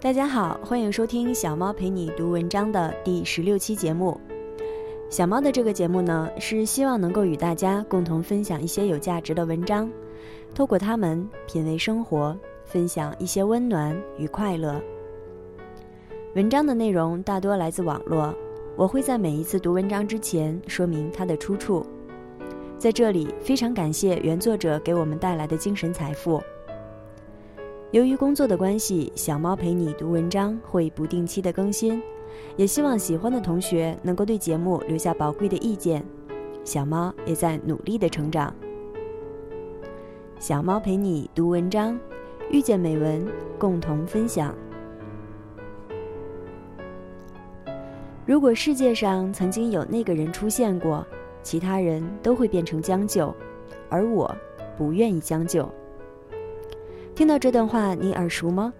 大家好，欢迎收听小猫陪你读文章的第十六期节目。小猫的这个节目呢，是希望能够与大家共同分享一些有价值的文章，透过它们品味生活，分享一些温暖与快乐。文章的内容大多来自网络，我会在每一次读文章之前说明它的出处。在这里，非常感谢原作者给我们带来的精神财富。由于工作的关系，小猫陪你读文章会不定期的更新，也希望喜欢的同学能够对节目留下宝贵的意见。小猫也在努力的成长。小猫陪你读文章，遇见美文，共同分享。如果世界上曾经有那个人出现过，其他人都会变成将就，而我不愿意将就。听到这段话，你耳熟吗？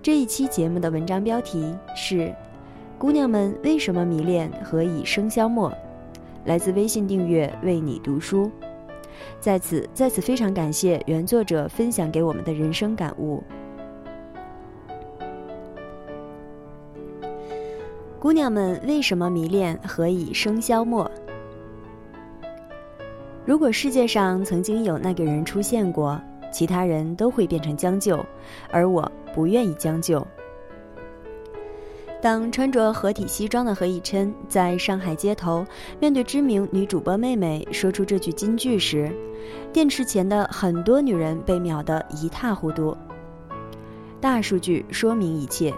这一期节目的文章标题是《姑娘们为什么迷恋何以笙箫默》，来自微信订阅为你读书。在此，在此非常感谢原作者分享给我们的人生感悟。姑娘们为什么迷恋何以笙箫默？如果世界上曾经有那个人出现过。其他人都会变成将就，而我不愿意将就。当穿着合体西装的何以琛在上海街头面对知名女主播妹妹说出这句金句时，电视前的很多女人被秒得一塌糊涂。大数据说明一切。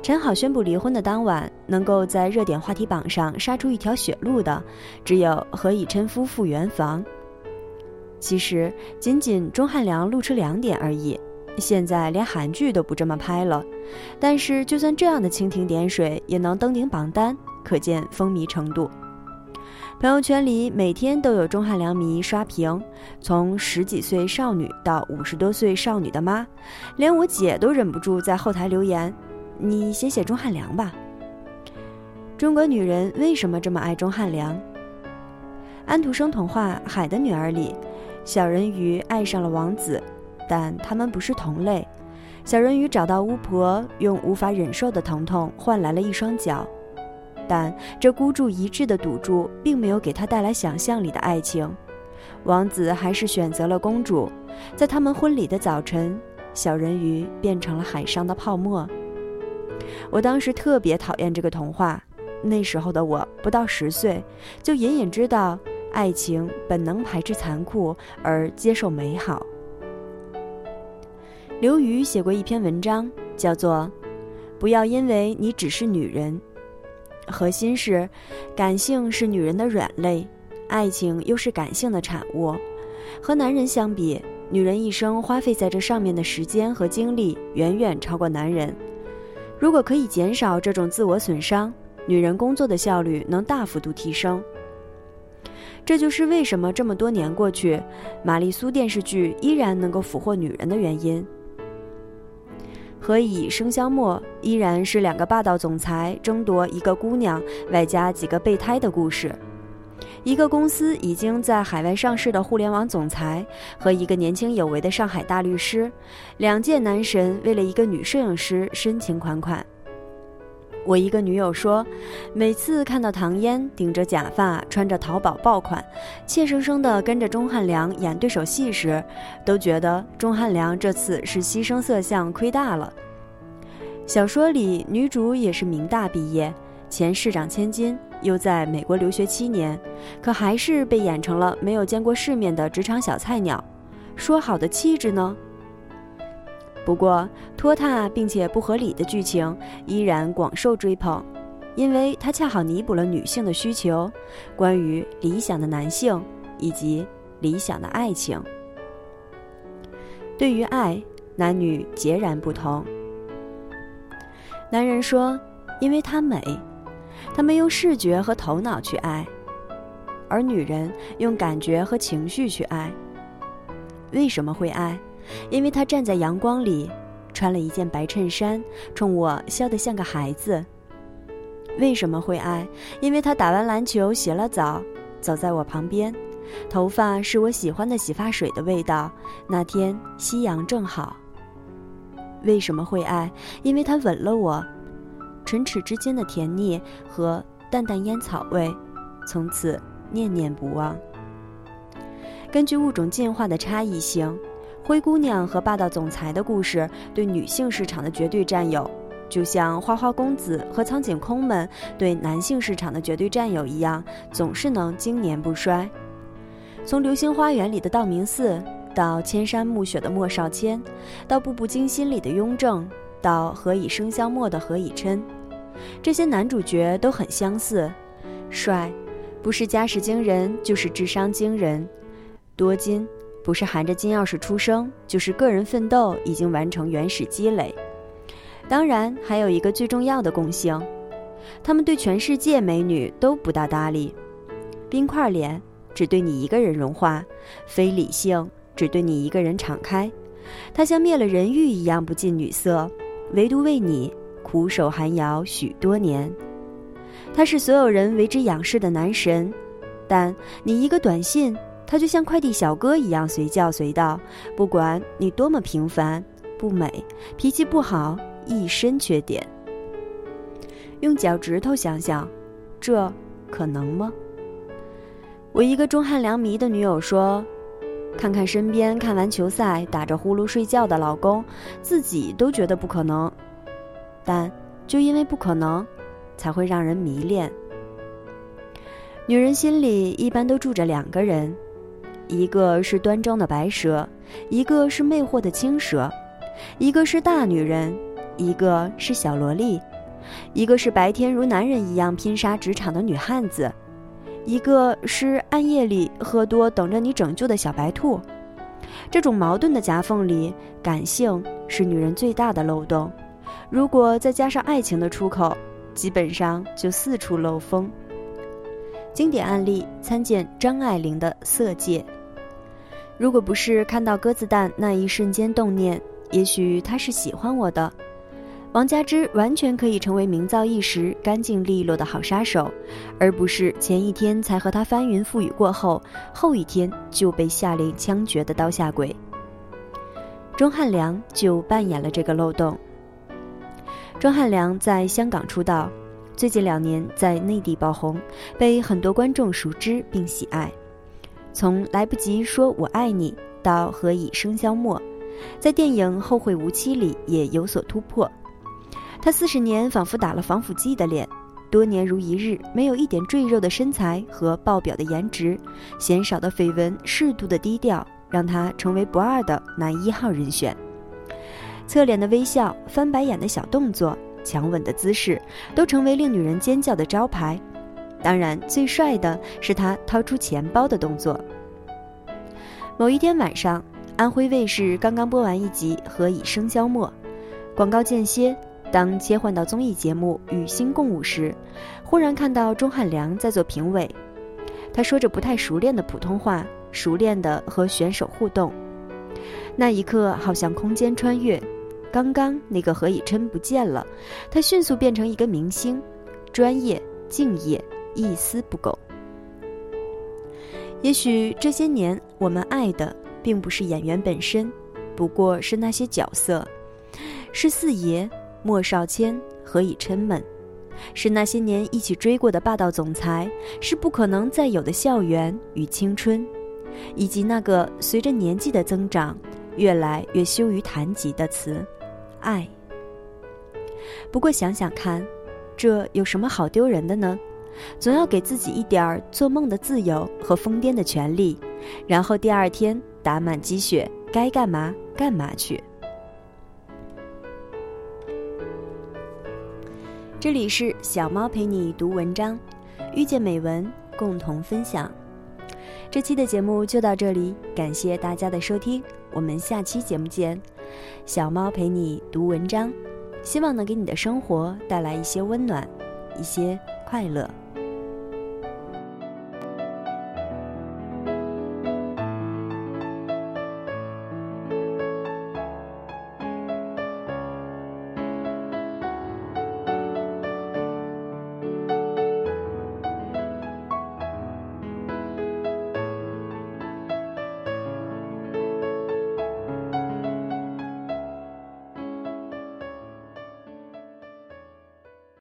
陈好宣布离婚的当晚，能够在热点话题榜上杀出一条血路的，只有何以琛夫妇圆房。其实仅仅钟汉良露出两点而已，现在连韩剧都不这么拍了。但是就算这样的蜻蜓点水也能登顶榜单，可见风靡程度。朋友圈里每天都有钟汉良迷刷屏，从十几岁少女到五十多岁少女的妈，连我姐都忍不住在后台留言：“你写写钟汉良吧。”中国女人为什么这么爱钟汉良？安徒生童话《海的女儿》里。小人鱼爱上了王子，但他们不是同类。小人鱼找到巫婆，用无法忍受的疼痛换来了一双脚，但这孤注一掷的赌注并没有给他带来想象里的爱情。王子还是选择了公主。在他们婚礼的早晨，小人鱼变成了海上的泡沫。我当时特别讨厌这个童话。那时候的我不到十岁，就隐隐知道。爱情本能排斥残酷，而接受美好。刘瑜写过一篇文章，叫做《不要因为你只是女人》，核心是感性是女人的软肋，爱情又是感性的产物。和男人相比，女人一生花费在这上面的时间和精力远远超过男人。如果可以减少这种自我损伤，女人工作的效率能大幅度提升。这就是为什么这么多年过去，玛丽苏电视剧依然能够俘获女人的原因。何以笙箫默依然是两个霸道总裁争夺一个姑娘，外加几个备胎的故事。一个公司已经在海外上市的互联网总裁和一个年轻有为的上海大律师，两届男神为了一个女摄影师深情款款。我一个女友说，每次看到唐嫣顶着假发，穿着淘宝爆款，怯生生地跟着钟汉良演对手戏时，都觉得钟汉良这次是牺牲色相亏大了。小说里女主也是明大毕业，前市长千金，又在美国留学七年，可还是被演成了没有见过世面的职场小菜鸟。说好的气质呢？不过，拖沓并且不合理的剧情依然广受追捧，因为它恰好弥补了女性的需求，关于理想的男性以及理想的爱情。对于爱，男女截然不同。男人说：“因为她美，他们用视觉和头脑去爱；而女人用感觉和情绪去爱。为什么会爱？”因为他站在阳光里，穿了一件白衬衫，冲我笑得像个孩子。为什么会爱？因为他打完篮球，洗了澡，走在我旁边，头发是我喜欢的洗发水的味道。那天夕阳正好。为什么会爱？因为他吻了我，唇齿之间的甜腻和淡淡烟草味，从此念念不忘。根据物种进化的差异性，灰姑娘和霸道总裁的故事对女性市场的绝对占有，就像花花公子和苍井空们对男性市场的绝对占有一样，总是能经年不衰。从《流星花园》里的道明寺。到千山暮雪的莫少谦，到步步惊心里的雍正，到何以笙箫默的何以琛，这些男主角都很相似，帅，不是家世惊人，就是智商惊人；多金，不是含着金钥匙出生，就是个人奋斗已经完成原始积累。当然，还有一个最重要的共性，他们对全世界美女都不大搭理，冰块脸，只对你一个人融化，非理性。只对你一个人敞开，他像灭了人欲一样不近女色，唯独为你苦守寒窑许多年。他是所有人为之仰视的男神，但你一个短信，他就像快递小哥一样随叫随到，不管你多么平凡、不美、脾气不好，一身缺点。用脚趾头想想，这可能吗？我一个钟汉良迷的女友说。看看身边看完球赛打着呼噜睡觉的老公，自己都觉得不可能，但就因为不可能，才会让人迷恋。女人心里一般都住着两个人，一个是端庄的白蛇，一个是魅惑的青蛇；一个是大女人，一个是小萝莉；一个是白天如男人一样拼杀职场的女汉子。一个是暗夜里喝多等着你拯救的小白兔，这种矛盾的夹缝里，感性是女人最大的漏洞。如果再加上爱情的出口，基本上就四处漏风。经典案例参见张爱玲的《色戒》。如果不是看到鸽子蛋那一瞬间动念，也许他是喜欢我的。王佳芝完全可以成为名噪一时、干净利落的好杀手，而不是前一天才和他翻云覆雨过后，后一天就被下令枪决的刀下鬼。钟汉良就扮演了这个漏洞。钟汉良在香港出道，最近两年在内地爆红，被很多观众熟知并喜爱。从来不及说我爱你到何以笙箫默，在电影《后会无期》里也有所突破。他四十年仿佛打了防腐剂的脸，多年如一日，没有一点赘肉的身材和爆表的颜值，鲜少的绯闻，适度的低调，让他成为不二的男一号人选。侧脸的微笑，翻白眼的小动作，强吻的姿势，都成为令女人尖叫的招牌。当然，最帅的是他掏出钱包的动作。某一天晚上，安徽卫视刚刚播完一集《何以笙箫默》，广告间歇。当切换到综艺节目《与星共舞》时，忽然看到钟汉良在做评委。他说着不太熟练的普通话，熟练的和选手互动。那一刻，好像空间穿越，刚刚那个何以琛不见了，他迅速变成一个明星，专业、敬业，一丝不苟。也许这些年我们爱的并不是演员本身，不过是那些角色，是四爷。莫少谦、何以琛们，是那些年一起追过的霸道总裁，是不可能再有的校园与青春，以及那个随着年纪的增长，越来越羞于谈及的词——爱。不过想想看，这有什么好丢人的呢？总要给自己一点儿做梦的自由和疯癫的权利，然后第二天打满鸡血，该干嘛干嘛去。这里是小猫陪你读文章，遇见美文，共同分享。这期的节目就到这里，感谢大家的收听，我们下期节目见。小猫陪你读文章，希望能给你的生活带来一些温暖，一些快乐。